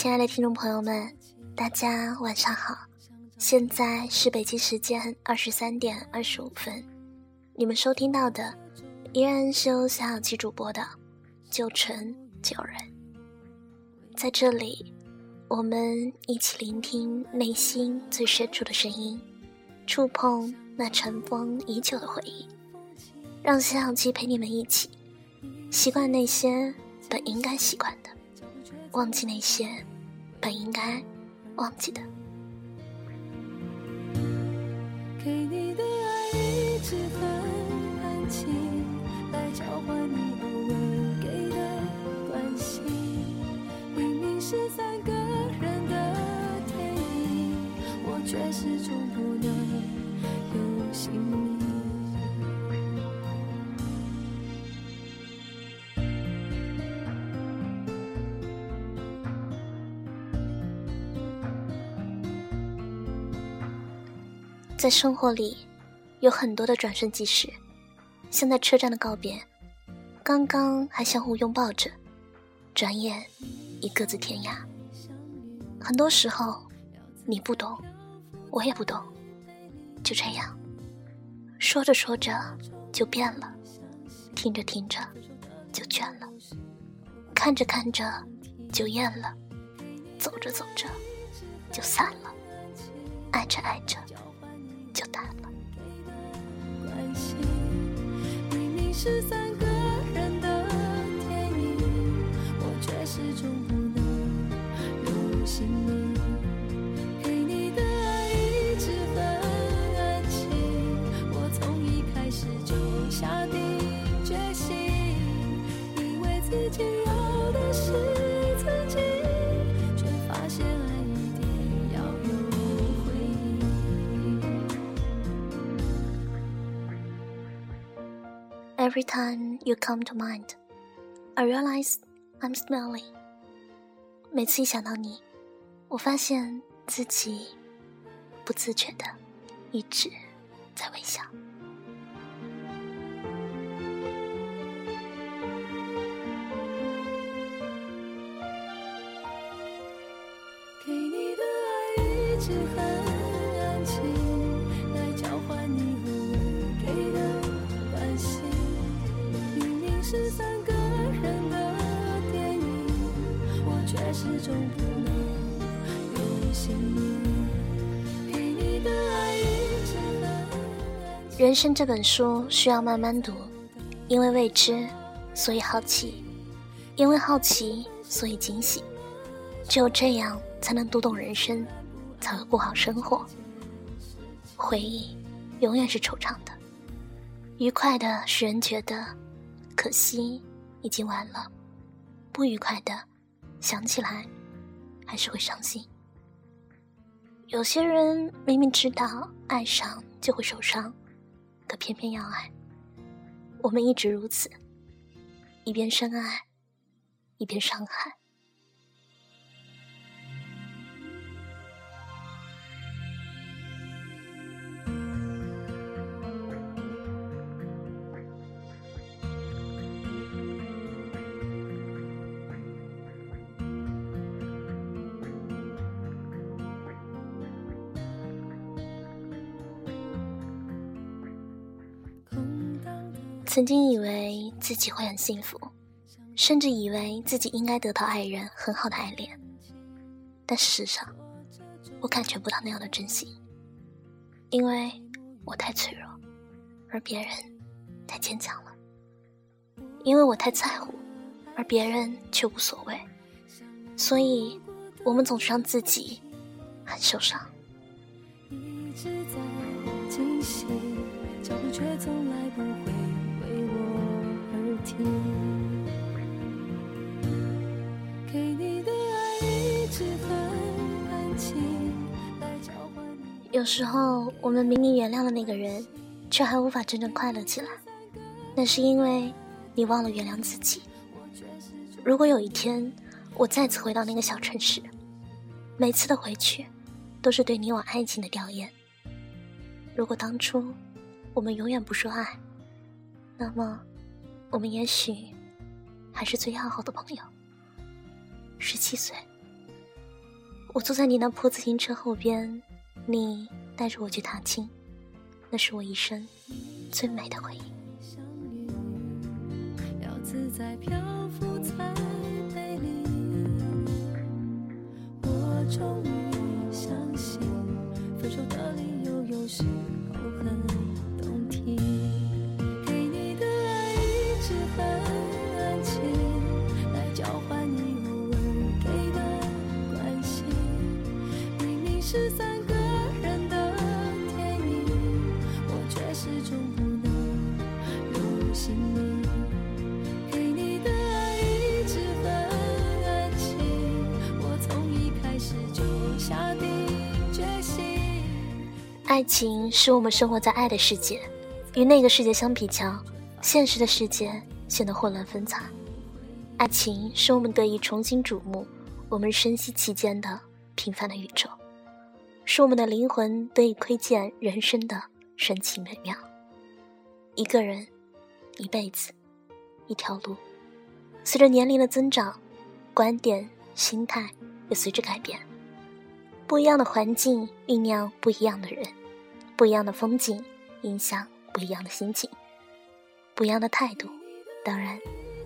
亲爱的听众朋友们，大家晚上好！现在是北京时间二十三点二十五分，你们收听到的依然是由小小七主播的《九成九人》。在这里，我们一起聆听内心最深处的声音，触碰那尘封已久的回忆，让小小七陪你们一起习惯那些本应该习惯的。忘记那些本应该忘记的。给你的爱一直很安静，来交换你偶尔给的关心。明明是三个人的电影，我却始终不能有姓名在生活里，有很多的转瞬即逝，像在车站的告别，刚刚还相互拥抱着，转眼已各自天涯。很多时候，你不懂，我也不懂，就这样，说着说着就变了，听着听着就倦了，看着看着就厌了，走着走着就散了，爱着爱着。是三个人的电影，我却始终不能有姓 Every time you come to mind, I realize I'm smiling. 每次一想到你，我发现自己不自觉的一直在微笑。给你的爱一直很安静，是三个人的电影，我却始终不能有姓名。给你的爱一直很安静。人生这本书需要慢慢读，因为未知，所以好奇；因为好奇，所以惊喜。只有这样，才能读懂人生，才会过好生活。回忆永远是惆怅的，愉快的使人觉得可惜已经晚了；不愉快的想起来还是会伤心。有些人明明知道爱上就会受伤。可偏偏要爱，我们一直如此，一边深爱，一边伤害。曾经以为自己会很幸福，甚至以为自己应该得到爱人很好的爱恋，但事实上，我感觉不到那样的真心，因为我太脆弱，而别人太坚强了；因为我太在乎，而别人却无所谓，所以我们总是让自己很受伤。一直在惊喜，脚步却从来不会为我而停。给你的爱一直很安静，来交换。有时候，我们明明原谅了那个人，却还无法真正快乐起来，那是因为你忘了原谅自己。如果有一天，我再次回到那个小城市，每次的回去，都是对你我爱情的吊唁。如果当初我们永远不说爱，那么我们也许还是最要好的朋友。十七岁，我坐在你那破自行车后边，你带着我去踏青，那是我一生最美的回忆。要自在漂浮才美丽。我终于相信，分手的理由有时是三个人的甜蜜，我却始终不能入心里。给你的爱一直很安静，我从一开始就下定决心。爱情使我们生活在爱的世界，与那个世界相比较，现实的世界显得混乱纷杂。爱情使我们得以重新瞩目我们深吸其间的平凡的宇宙，使我们的灵魂得以窥见人生的神奇美妙。一个人，一辈子，一条路。随着年龄的增长，观点、心态也随之改变。不一样的环境酝酿不一样的人，不一样的风景影响不一样的心情，不一样的态度，当然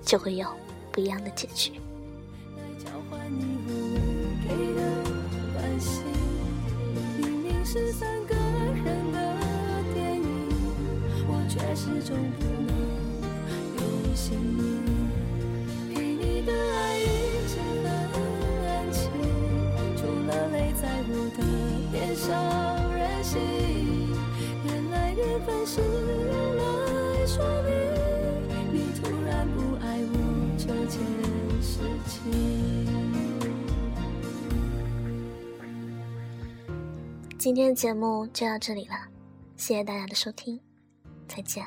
就会有不一样的结局。是三个人的电影，我却始终不能有姓名。给你的爱一直很安静，除了泪在我的脸上今天的节目就到这里了，谢谢大家的收听，再见。